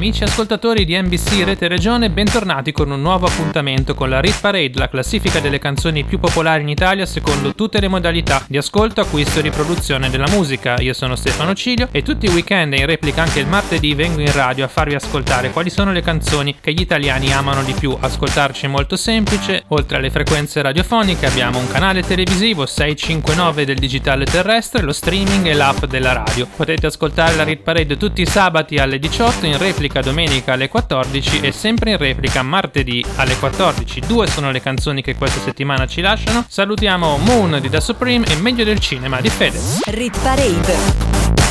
Amici ascoltatori di NBC Rete Regione, bentornati con un nuovo appuntamento con la Rit Parade, la classifica delle canzoni più popolari in Italia secondo tutte le modalità di ascolto, acquisto e riproduzione della musica. Io sono Stefano Cilio e tutti i weekend e in replica anche il martedì vengo in radio a farvi ascoltare quali sono le canzoni che gli italiani amano di più. Ascoltarci è molto semplice, oltre alle frequenze radiofoniche abbiamo un canale televisivo 659 del digitale terrestre, lo streaming e l'app della radio. Potete ascoltare la Rit Parade tutti i sabati alle 18 in replica replica domenica alle 14 e sempre in replica martedì alle 14. Due sono le canzoni che questa settimana ci lasciano. Salutiamo Moon di Da Supreme e Meglio del cinema di Fedez. Rit Parade.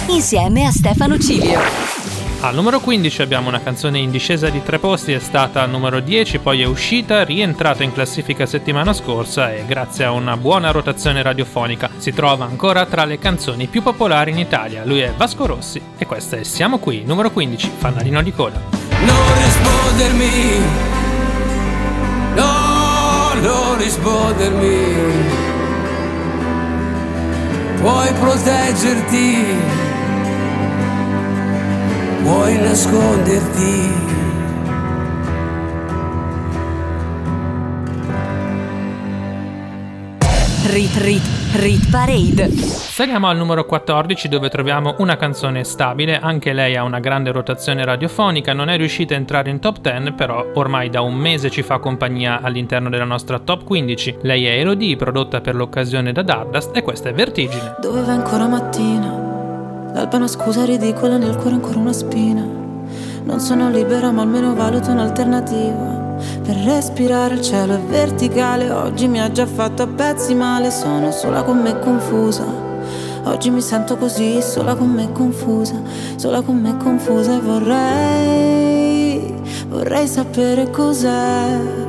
Insieme a Stefano Cilio. Al numero 15 abbiamo una canzone in discesa di tre posti, è stata al numero 10, poi è uscita, rientrata in classifica settimana scorsa e grazie a una buona rotazione radiofonica si trova ancora tra le canzoni più popolari in Italia. Lui è Vasco Rossi e questa è Siamo qui, numero 15, Fanalino di coda. Non rispondermi, no, non rispondermi, puoi proteggerti vuoi nasconderti. Rit Rit Rit Parade. Saliamo al numero 14 dove troviamo una canzone stabile, anche lei ha una grande rotazione radiofonica, non è riuscita a entrare in top 10 però ormai da un mese ci fa compagnia all'interno della nostra top 15. Lei è Elodie, prodotta per l'occasione da Dardust e questa è Vertigine. Dove va ancora mattina? L'alba è una scusa ridicola, nel cuore ancora una spina. Non sono libera, ma almeno valuto un'alternativa. Per respirare il cielo è verticale. Oggi mi ha già fatto a pezzi male. Sono sola con me confusa. Oggi mi sento così, sola con me confusa. Sola con me confusa e vorrei, vorrei sapere cos'è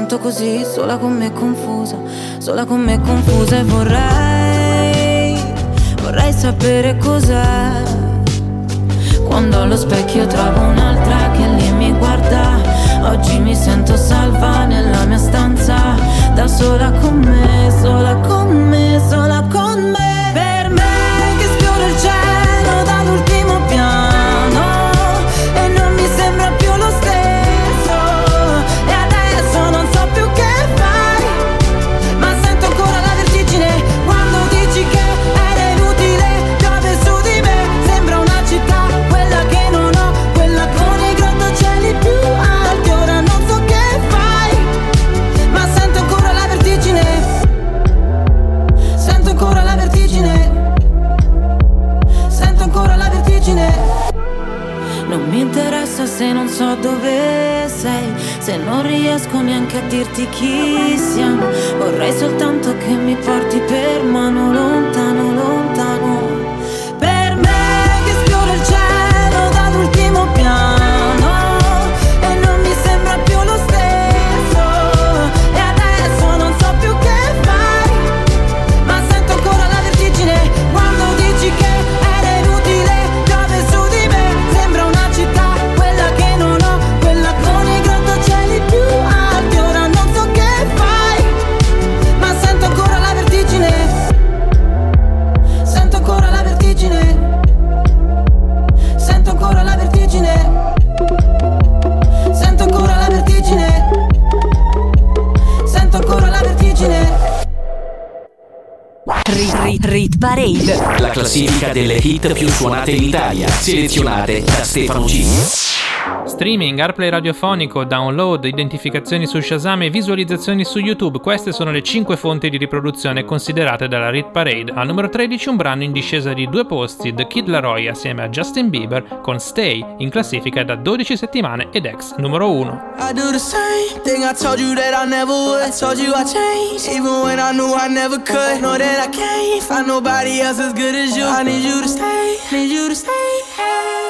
sento così, sola con me confusa, sola con me confusa e vorrei, se non so dove sei, se non riesco neanche a dirti chi siamo, vorrei soltanto che mi porti per mano lontano, lontano Rit, rit, Parade. La classifica delle hit più suonate in Italia, selezionate da Stefano G. Streaming, airplay radiofonico, download, identificazioni su Shazam e visualizzazioni su YouTube. Queste sono le 5 fonti di riproduzione considerate dalla Rit Parade. Al numero 13 un brano in discesa di due posti, The Kid Laroi assieme a Justin Bieber con Stay, in classifica da 12 settimane ed ex numero 1. I do the same thing I told you that I never would. I told you I changed, even when I knew I never could. Know that I can't find nobody else as good as you. I need you to stay, need you to stay.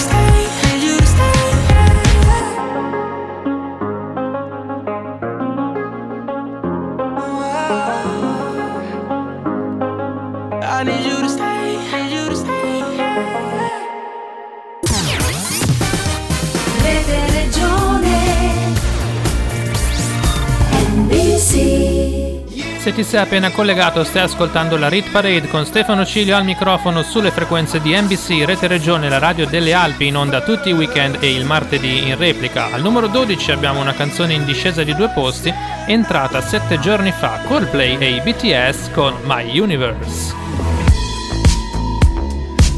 Se ti sei appena collegato stai ascoltando la Rit Parade con Stefano Cilio al microfono sulle frequenze di NBC Rete Regione, la radio delle Alpi in onda tutti i weekend e il martedì in replica. Al numero 12 abbiamo una canzone in discesa di due posti, entrata sette giorni fa, Coldplay e i BTS con My Universe.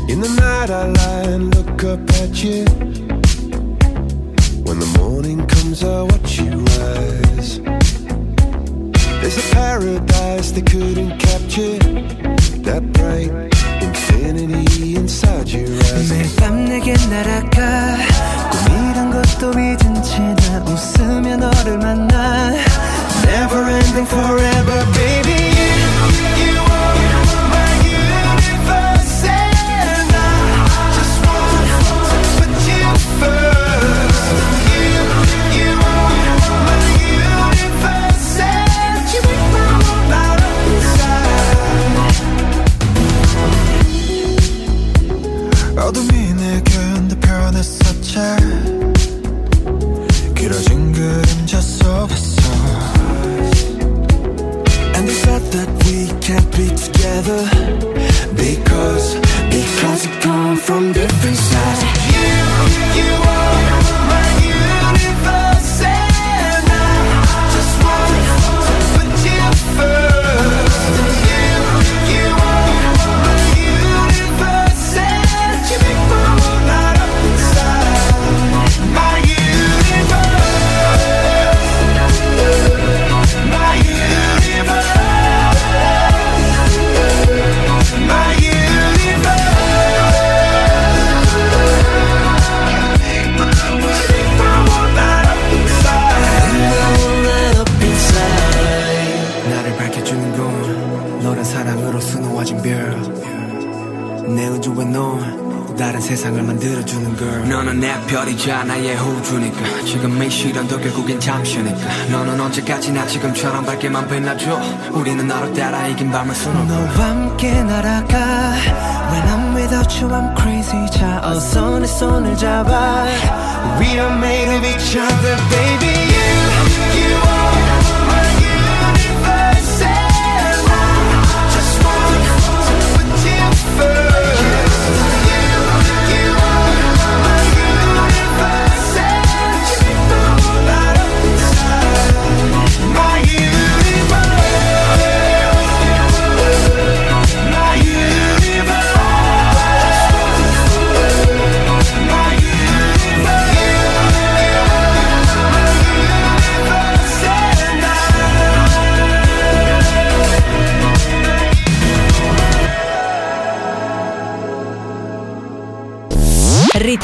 In the night I lie and look up at you. When the morning comes, I watch you rise. There's a paradise they couldn't capture. That bright infinity inside your eyes. 매일 밤 내게 날아가 꿈이란 것도 잊은 나를 밝혀주는 건 너란 사랑으로 수놓아진 별내 우주에 넌 다른 세상을 만들어주는 걸. 너는 내 별이자 나의 호주니까. 지금 이 시련도 결국엔 잠시니까. 너는 언제까지나 지금처럼 밝게만 빛나줘. 우리는 나로 따라 이긴 밤을 수놓고. 너와 함께 날아가. When I'm without you I'm crazy. 자 어서 내 손을 잡아. We are made of each other baby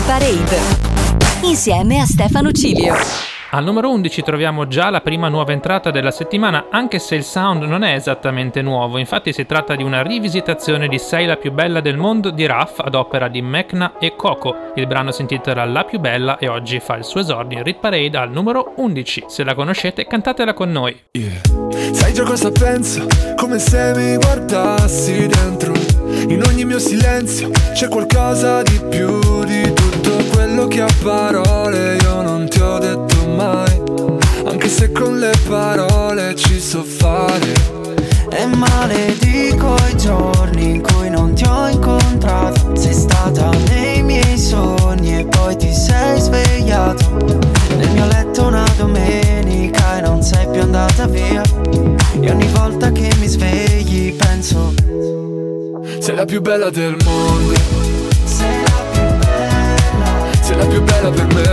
Parade. Insieme a Stefano Cilio. Al numero 11 troviamo già la prima nuova entrata della settimana, anche se il sound non è esattamente nuovo, infatti si tratta di una rivisitazione di Sei la più bella del mondo di Raff ad opera di Mecna e Coco. Il brano si intitola La più bella e oggi fa il suo esordio in Rit Parade al numero 11. Se la conoscete, cantatela con noi. Sai già cosa penso? Come se mi guardassi dentro In ogni mio silenzio c'è qualcosa di più quello che a parole io non ti ho detto mai. Anche se con le parole ci so fare. E maledico i giorni in cui non ti ho incontrato. Sei stata nei miei sogni e poi ti sei svegliato. Nel mio letto una domenica e non sei più andata via. E ogni volta che mi svegli penso Sei la più bella del mondo. Sei la più bella per me.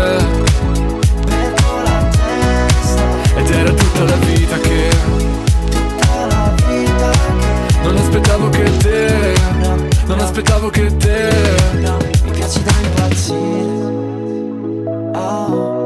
Perdo la testa Ed era tutta la vita che Tutta la vita che Non aspettavo che te Non aspettavo che te. Mi piaci da impazzire. Oh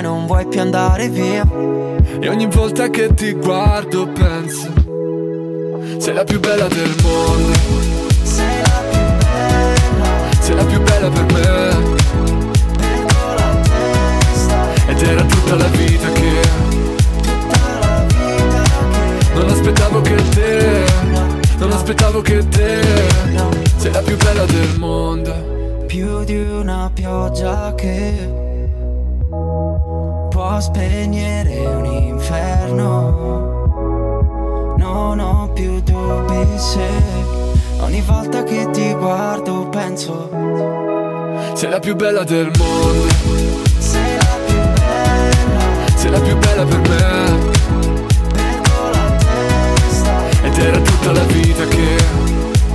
E non vuoi più andare via. E ogni volta che ti guardo penso Sei la più bella del mondo. Sei la più bella. Sei la più bella per me. Perdo la testa. Ed era tutta la vita che Tutta la vita che Non aspettavo che te Non aspettavo che te Sei la più bella del mondo. Più di una pioggia che può spegnere un inferno. Non ho più dubbi se ogni volta che ti guardo penso Sei la più bella del mondo sei la più bella. Sei la più bella per me Perdo la testa, Ed era tutta la vita che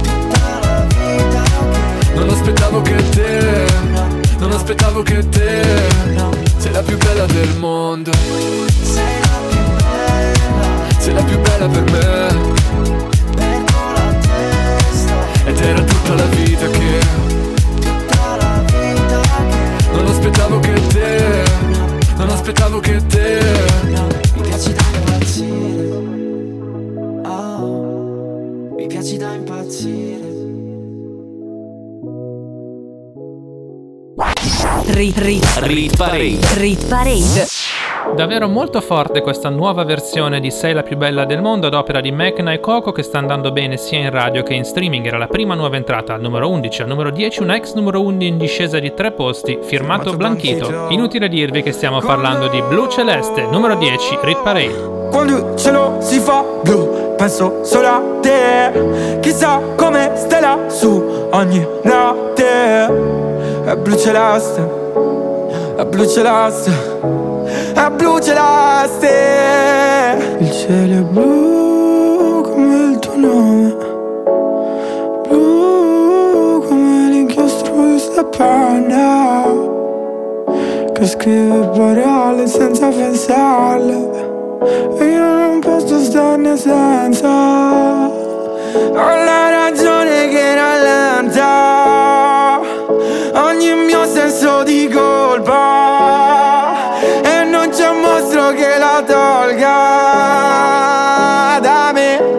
tutta la vita che Non aspettavo che te Non aspettavo che te Sei la più bella del mondo sei la più bella. Sei la più bella per me Perdo la testa, Ed era tutta la vita che tutta la vita che Non aspettavo che te Non aspettavo che te mi piaci da impazzire. Oh, mi piaci da impazzire. Rit, rit, Parade. rit parade. Davvero molto forte questa nuova versione di Sei la più bella del mondo ad opera di Mecna e Coco che sta andando bene sia in radio che in streaming. Era la prima nuova entrata al numero 11, al numero 10 un ex numero 11 in discesa di tre posti, firmato Blanchito. Inutile dirvi che stiamo parlando di Blu Celeste, numero 10, Rit Parade. Quando il cielo si fa blu, penso solo a te. Chissà come stai lassù ogni notte. È blu celeste, è blu celeste, è blu celeste. Il cielo è blu come il tuo nome. Blu come l'inchiostro di sta penna. Che scrive parole senza pensarle. E io non posso starne senza Ho la ragione che rallenta Ogni mio senso di colpa. E non c'è un mostro che la tolga Da me.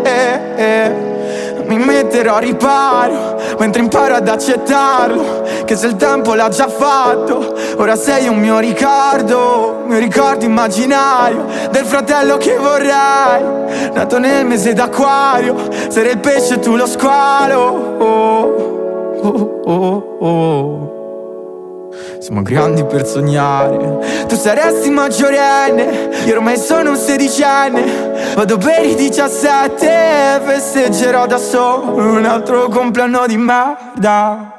Mi metterò a riparo Mentre imparo ad accettarlo Che se il tempo l'ha già fatto Ora sei un mio ricordo Mio ricordo immaginario Del fratello che vorrei. Nato nel mese d'acquario Sarei il pesce e tu lo squalo. Oh, oh, oh, oh. Siamo grandi per sognare. Tu saresti maggiorenne Io ormai sono un sedicenne. Vado per i 17 Festeggerò da solo Un altro compleanno di merda.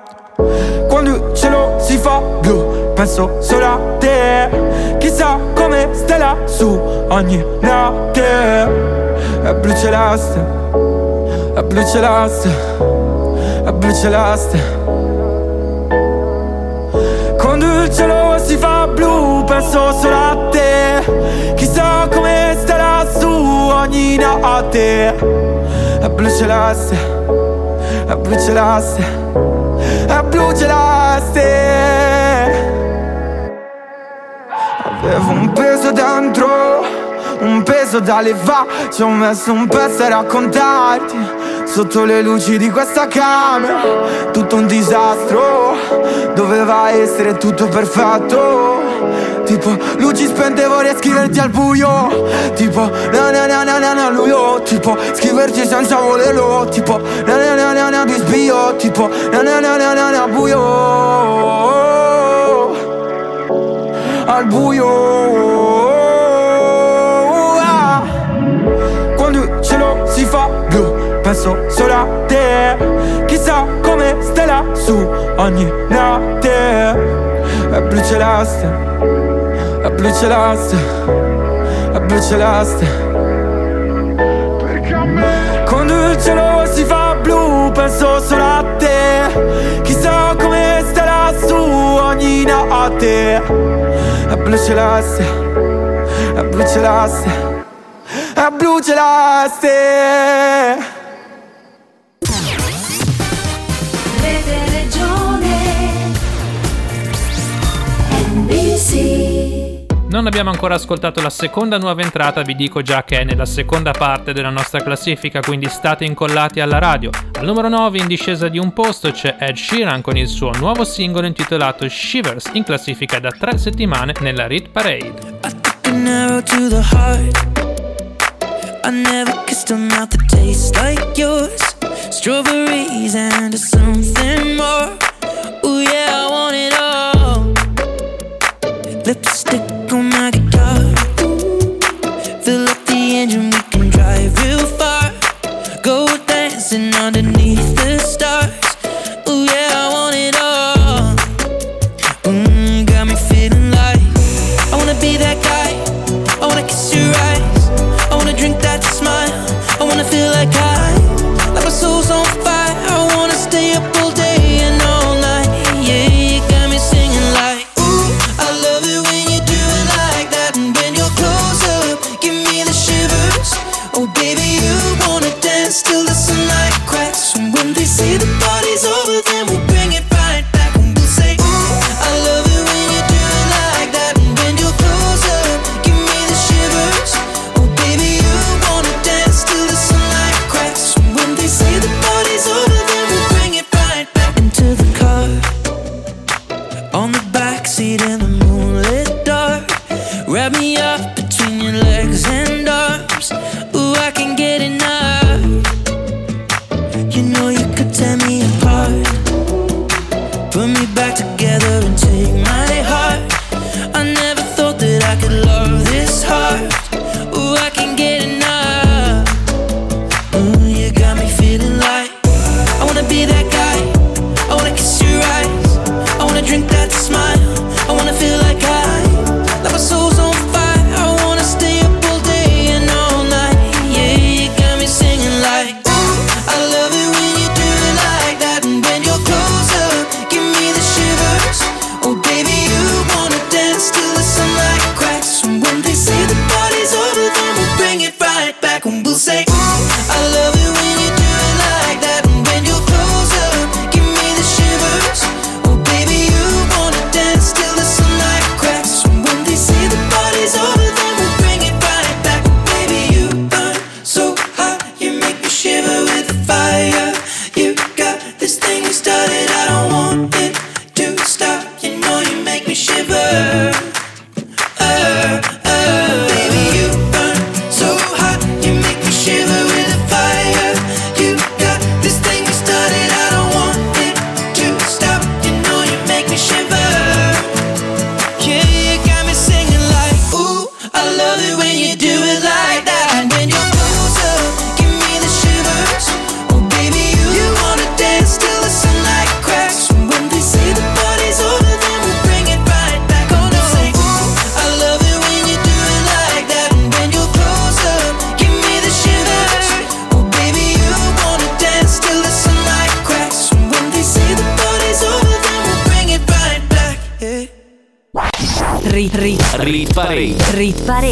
Quando il cielo si fa blu Penso solo a te. Chissà come stai lassù Ogni notte. È blu celeste È blu celeste È blu celeste blu penso solo a te. Chissà come stai lassù ogni notte. È blu celeste, è blu celeste, è blu celeste Avevo un peso dentro, un peso da levare. Ci ho messo un pezzo a raccontarti Sotto le luci di questa camera. Tutto un disastro Doveva essere tutto perfetto Tipo, luci spendevo vorrei scriverti al buio Tipo, na na na na na na luio Tipo, scriverti senza volerlo Tipo, na na na na na bisbio Tipo, na na na na na na buio Al buio. Quando il cielo si fa blu Penso solo a te Chissà come stai lassù ogni notte è blu celeste, è blu celeste, è blu celeste. Quando il cielo si fa blu penso solo a te, chissà come starà su ogni notte. È blu celeste, è blu celeste, è blu celeste. Non abbiamo ancora ascoltato la seconda nuova entrata, vi dico già che è nella seconda parte della nostra classifica, quindi state incollati alla radio. Al numero 9 in discesa di un posto c'è Ed Sheeran con il suo nuovo singolo intitolato Shivers, in classifica da tre settimane nella Rit Parade. I never kissed a mouth that tastes like yours. Strawberries and something more. Oh, yeah, I want it all. Lipstick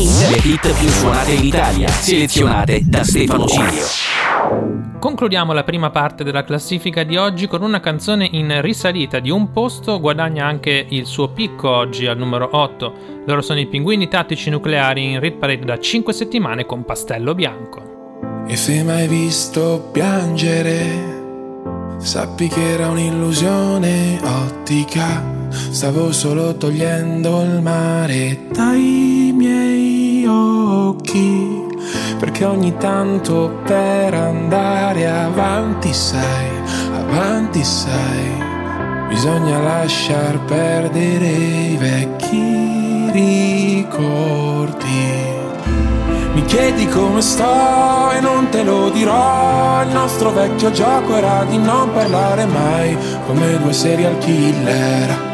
Le hit più suonate in Italia, selezionate da Stefano Cilio. Concludiamo la prima parte della classifica di oggi con una canzone in risalita di un posto, guadagna anche il suo picco oggi al numero 8. Loro sono i pinguini tattici nucleari in Rit Parade da 5 settimane con Pastello Bianco. E se mai visto piangere, sappi che era un'illusione ottica Stavo solo togliendo il mare dai miei occhi. Perché ogni tanto per andare avanti sai, avanti sai, bisogna lasciar perdere i vecchi ricordi. Mi chiedi come sto e non te lo dirò. Il nostro vecchio gioco era di non parlare mai come due serial killer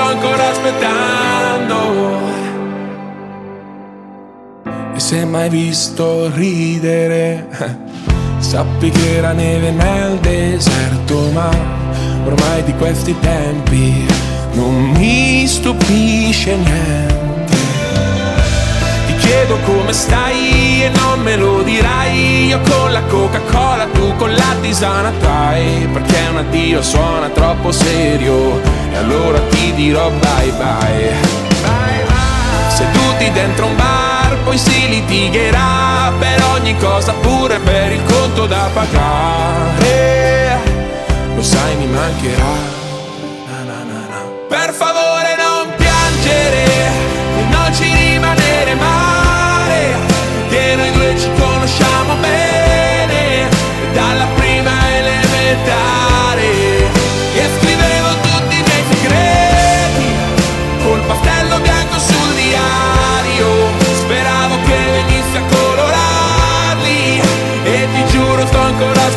sto ancora aspettando. E se mai visto ridere, sappi che era neve nel deserto, ma ormai di questi tempi non mi stupisce niente. Ti chiedo come stai e non me lo dirai, io con la Coca-Cola, tu con la tisana trai, perché un addio suona troppo serio, e allora ti dirò bye bye. Seduti dentro un bar, poi si litigherà per ogni cosa, pure per il conto da pagare. Lo sai, mi mancherà. Na, na, na. Per favore non piangere e non ci rimanere male, che noi due ci conosciamo bene dalla prima elementare.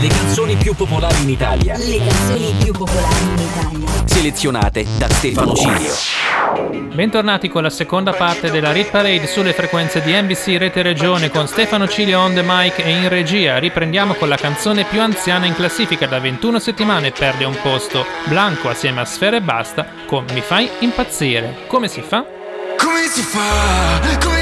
Le canzoni più popolari in Italia. Le canzoni più popolari in Italia. Selezionate da Stefano Cilio. Bentornati con la seconda parte della Rit Parade sulle frequenze di NBC Rete Regione con Stefano Cilio on the mic e in regia. Riprendiamo con la canzone più anziana in classifica da 21 settimane perde un posto. Blanco assieme a Sfera e Basta con Mi fai impazzire. Come si fa? Come si fa? Come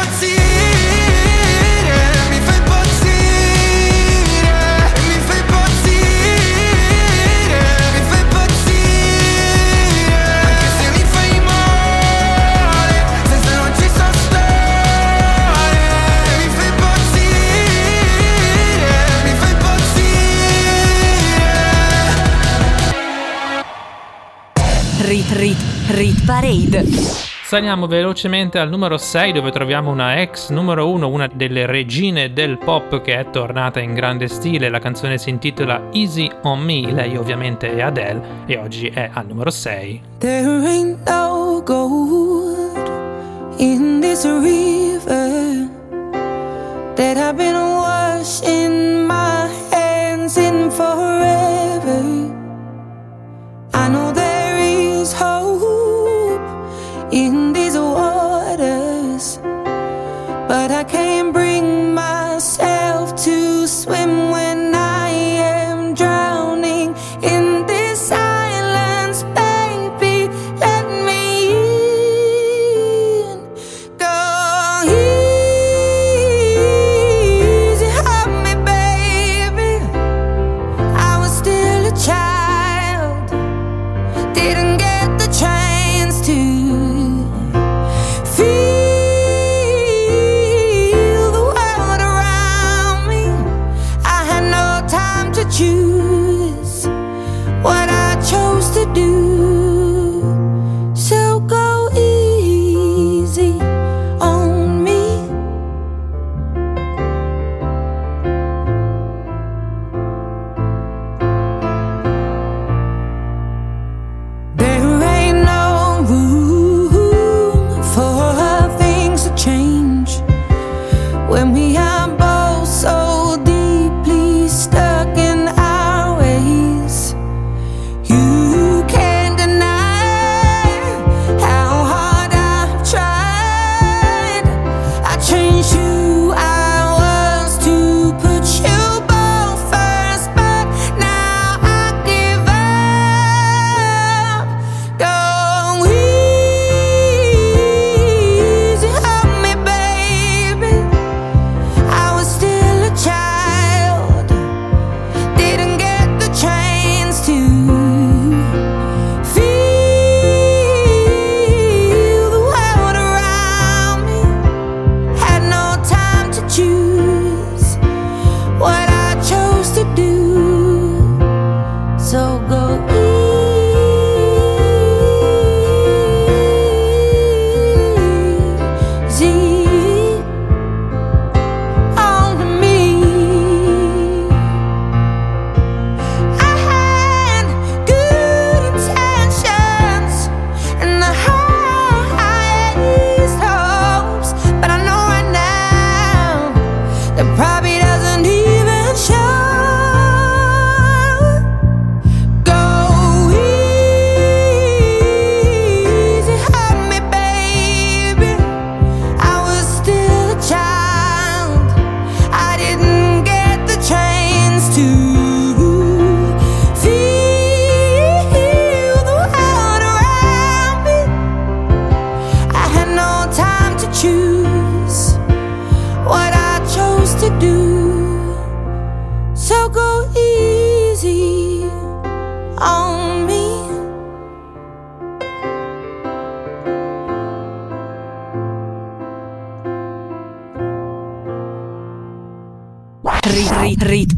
Rit Rit Rit Parade. Saliamo velocemente al numero 6 dove troviamo una ex numero 1, una delle regine del pop che è tornata in grande stile. La canzone si intitola Easy on Me, lei ovviamente è Adele e oggi è al numero 6. There ain't no gold in this river that I've been washing my hands in forever.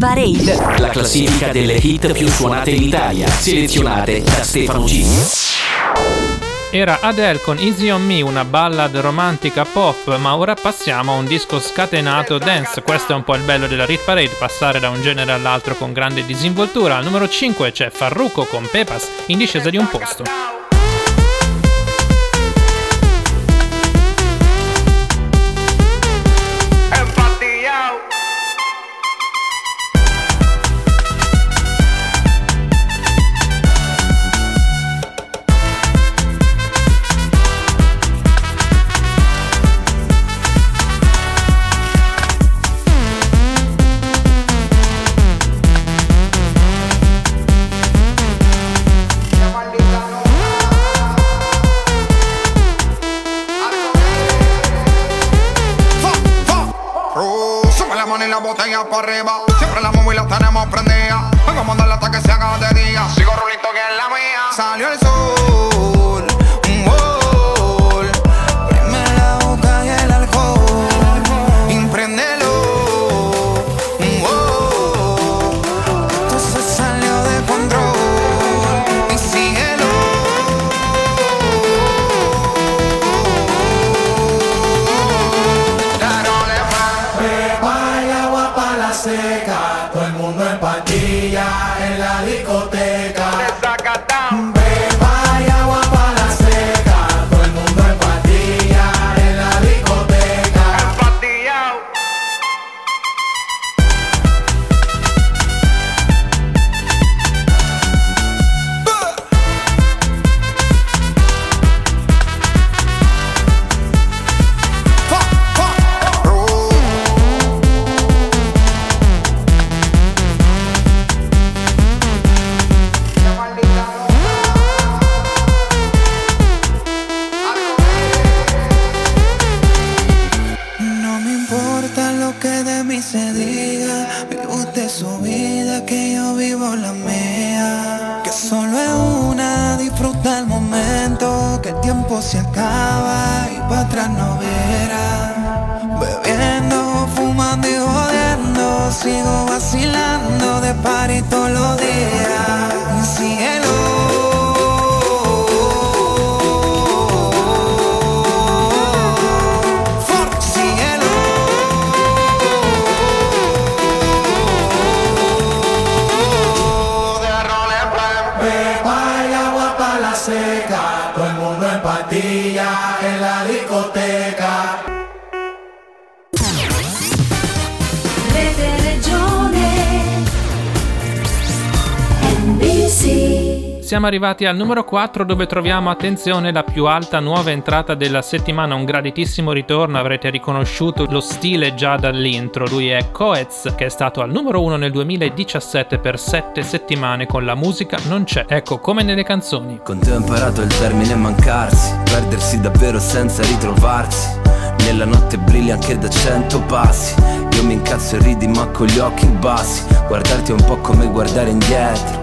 Parade. La classifica delle hit più suonate in Italia, selezionate da Stefano G. Era Adele con Easy on Me, una ballad romantica pop, ma ora passiamo a un disco scatenato dance. Questo è un po' il bello della Rit Parade, passare da un genere all'altro con grande disinvoltura. Al numero 5 c'è Farruko con Pepas, in discesa di un posto. para arriba. mí se diga. Vive usted su vida, que yo vivo la mía. Que solo es una, disfruta el momento. Que el tiempo se acaba y para atrás no verá. Bebiendo, fumando y jodiendo. Sigo vacilando de par y todos los días. Siamo arrivati al numero 4 dove troviamo, attenzione, la più alta nuova entrata della settimana, un graditissimo ritorno, avrete riconosciuto lo stile già dall'intro, lui è Coez che è stato al numero 1 nel 2017 per 7 settimane con la musica Non c'è, ecco come nelle canzoni. Con te ho imparato il termine mancarsi, perdersi davvero senza ritrovarsi. Nella notte brilli anche da cento passi. Io mi incazzo e ridi ma con gli occhi bassi. Guardarti è un po' come guardare indietro.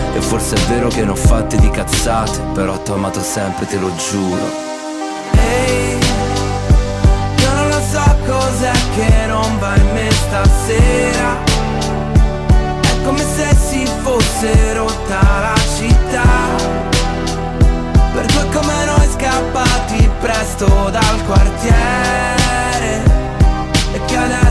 e forse è vero che ne ho fatte di cazzate Però t'ho amato sempre, te lo giuro. Ehi, io non lo so cos'è che non va in me stasera. È come se si fosse rotta la città. Per due come noi scappati presto dal quartiere. E che adesso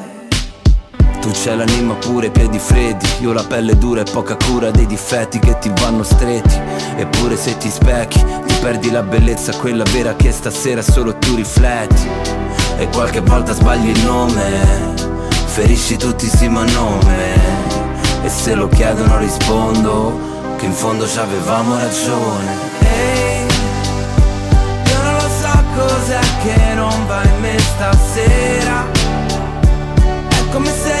Tu c'hai l'anima pure, i piedi freddi. Io la pelle dura e poca cura dei difetti che ti vanno stretti. Eppure se ti specchi Ti perdi la bellezza, quella vera che stasera solo tu rifletti. E qualche volta sbagli il nome Ferisci tutti sì ma nome. E se lo chiedono rispondo Che in fondo ci avevamo ragione. Ehi, io non lo so cos'è che non va in me stasera. Come se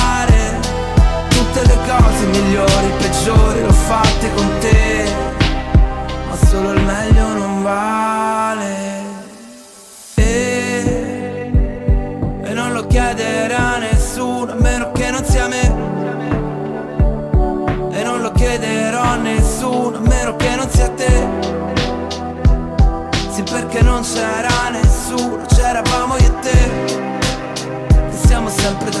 Tutte le cose migliori, peggiori L'ho fatte con te. Ma solo il meglio non vale. E, e non lo chiedere a nessuno A meno che non sia me. E non lo chiederò a nessuno A meno che non sia te. Sì perché non c'era nessuno, c'eravamo io e te. E siamo sempre da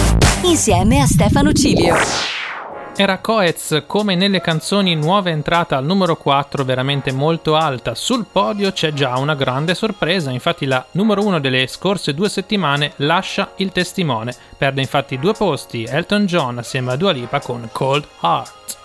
insieme a Stefano Cilio. Era Coez come nelle canzoni nuova entrata al numero 4 veramente molto alta. Sul podio c'è già una grande sorpresa, infatti la numero 1 delle scorse due settimane lascia il testimone. Perde infatti due posti Elton John assieme a Dua Lipa con Cold Heart.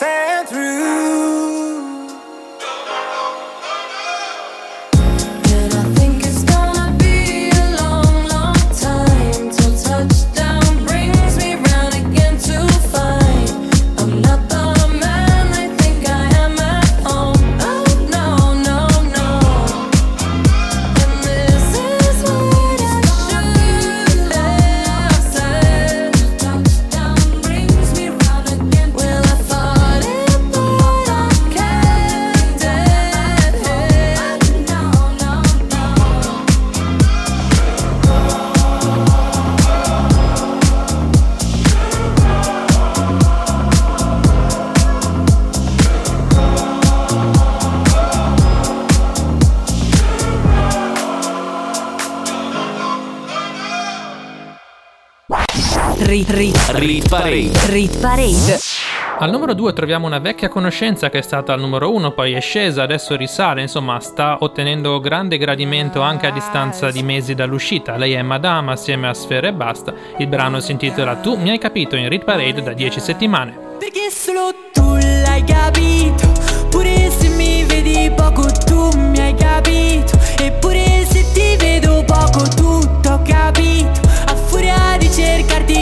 Passing through. Rit, Parade. rit parade. Al numero 2 troviamo una vecchia conoscenza che è stata al numero 1, poi è scesa, adesso risale, insomma sta ottenendo grande gradimento anche a distanza di mesi dall'uscita. Lei è Madame assieme a Sfera e Basta. Il brano si intitola Tu mi hai capito in Rit Parade da 10 settimane. Perché solo tu l'hai capito Pure se mi vedi poco tu mi hai capito Eppure se ti vedo poco tutto ho capito A furia di cercarti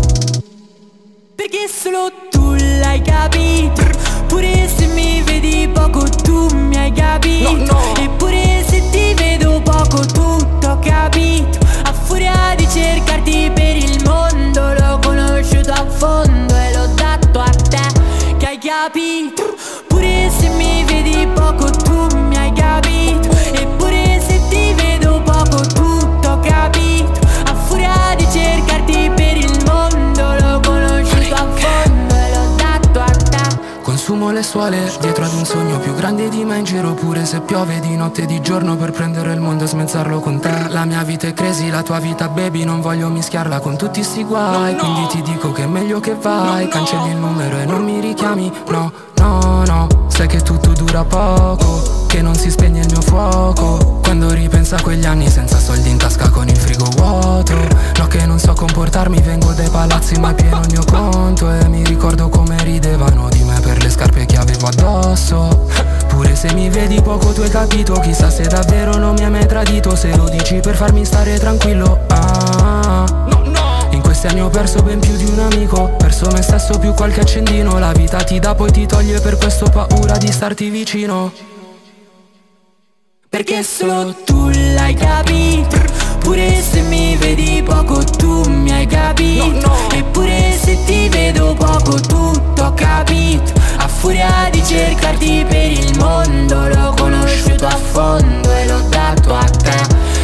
Perché solo tu l'hai capito. Pure se mi vedi poco tu mi hai capito. Eppure se ti vedo poco tutto ho capito. A furia di cercarti per il mondo L'ho conosciuto a fondo e l'ho dato a te Che hai capito. Pure se mi vedi poco tu mi hai capito le suole dietro ad un sogno più grande di me in giro Pure se piove di notte e di giorno per prendere il mondo e smezzarlo con te. La mia vita è crazy, la tua vita baby Non voglio mischiarla con tutti sti guai. Quindi ti dico che è meglio che vai Cancelli il numero e non mi richiami No, no, no Sai che tutto dura poco Che non si spegne il mio fuoco. Quando ripenso a quegli anni senza soldi in tasca con il frigo vuoto. No che non so comportarmi Vengo dai palazzi ma pieno il mio conto. E mi ricordo come ridevano di me per le scarpe che avevo addosso. Pure se mi vedi poco tu hai capito Chissà se davvero non mi hai mai tradito. Se lo dici per farmi stare tranquillo ah. In questi anni ho perso ben più di un amico Perso me stesso più qualche accendino. La vita ti dà poi ti toglie Per questo paura di starti vicino. Perché solo tu l'hai capito Pure se mi vedi poco tu mi hai capito Eppure se ti vedo poco tutto ho capito A furia di cercarti per il mondo L'ho conosciuto a fondo e l'ho dato a te.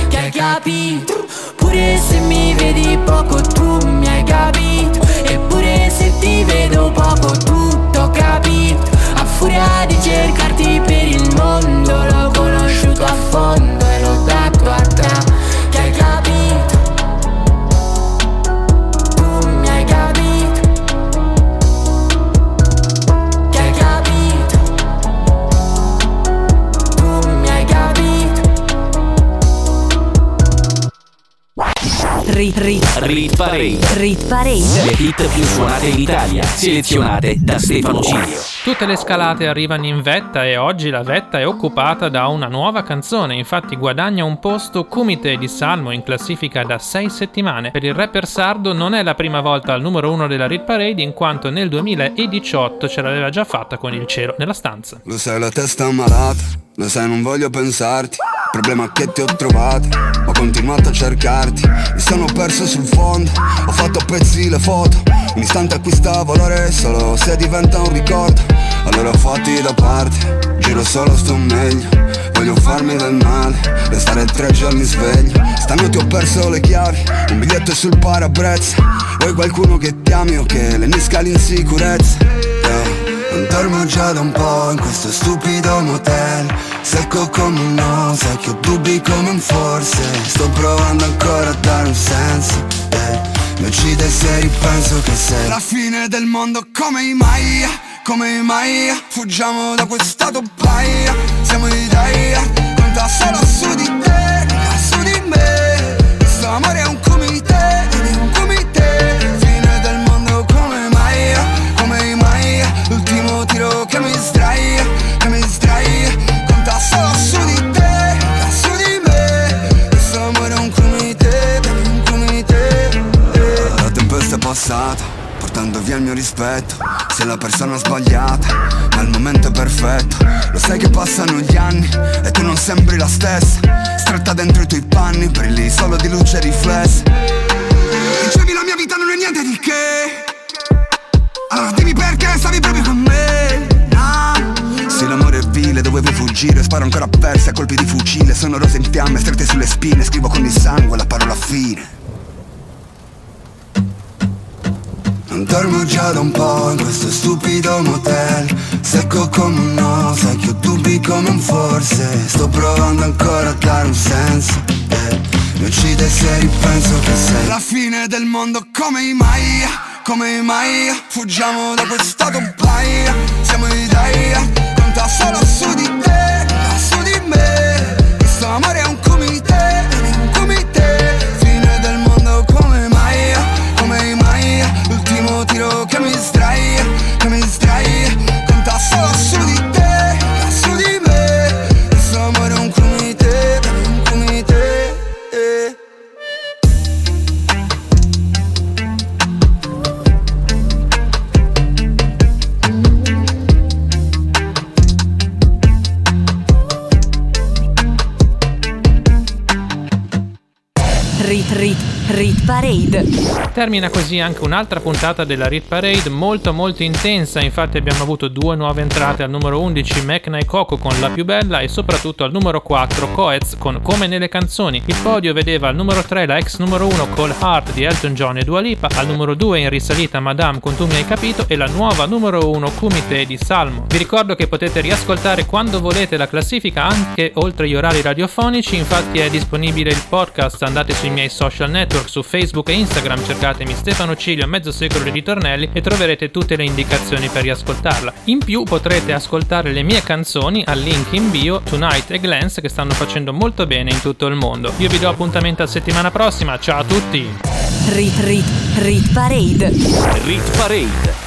Che hai capito Pure se mi vedi poco tu mi hai capito. Eppure se ti vedo poco tutto ho capito A furia di cercarti per il mondo L'ho conosciuto a fondo e l'ho dato a te Rit, rit, Rit Parade. rit parade. Le hit più suonate in Italia, selezionate da Stefano Cilio. Tutte le scalate arrivano in vetta e oggi la vetta è occupata da una nuova canzone, infatti guadagna un posto Kumite di Salmo in classifica da 6 settimane. Per il rapper sardo non è la prima volta al numero 1 della Rit Parade in quanto nel 2018 ce l'aveva già fatta con il cielo nella stanza. Lo sai la testa ammalata, lo sai non voglio pensarti Problema che ti ho trovato, ho continuato a cercarti. Mi sono perso sul fondo, ho fatto a pezzi le foto. Un istante acquista valore solo se diventa un ricordo. Allora fatti da parte, giro solo sto meglio. Voglio farmi del male, restare tre giorni sveglio. Stanotte ho perso le chiavi, un biglietto sul parabrezza. Vuoi qualcuno che ti ami o che lenisca l'insicurezza? Yeah. Non dormo già da un po' in questo stupido motel. Secco come un no, sai che ho dubbi come un forse. Sto provando ancora a dare un senso eh. Mi uccide se ripenso che sei La fine del mondo come i Maya, come i Maya. Fuggiamo da quest'stato paia Siamo i Daya, conta solo su di te, su di me rispetto. Sei la persona sbagliata, ma il momento è perfetto. Lo sai che passano gli anni e tu non sembri la stessa. Stretta dentro i tuoi panni, brilli solo di luce riflessa. Dicevi la mia vita non è niente di che. Allora dimmi perché stavi proprio con me. Se l'amore è vile dovevo fuggire. Sparo ancora a perse a colpi di fucile. Sono rose in fiamme strette sulle spine. Scrivo con il sangue la parola fine Non dormo già da un po' in questo stupido motel. Secco come un no, sai che ho dubbi come un forse. Sto provando ancora a dare un senso eh. Mi uccide se ripenso che sei La fine del mondo come i Maya, come i Maya. Fuggiamo da quest'stato paia Siamo i Daya, conta solo su di te, su di me. Questo amore Parade. Termina così anche un'altra puntata della Rit Parade molto molto intensa, infatti abbiamo avuto due nuove entrate al numero 11 Mecna e Coco con La più bella e soprattutto al numero 4 Coez con Come nelle canzoni. Il podio vedeva al numero 3 la ex numero 1 Call Heart di Elton John e Dua Lipa, al numero 2 in risalita Madame con Tu mi hai capito e la nuova numero 1 Kumite di Salmo. Vi ricordo che potete riascoltare quando volete la classifica anche oltre gli orari radiofonici, infatti è disponibile il podcast, andate sui miei social network su Facebook e Instagram, cercatemi Stefano Cilio mezzo secolo di ritornelli e troverete tutte le indicazioni per riascoltarla. In più potrete ascoltare le mie canzoni al link in bio Tonight e Glance che stanno facendo molto bene in tutto il mondo. Io vi do appuntamento a settimana prossima, ciao a tutti! Rit Rit Rit Parade. Rit Parade.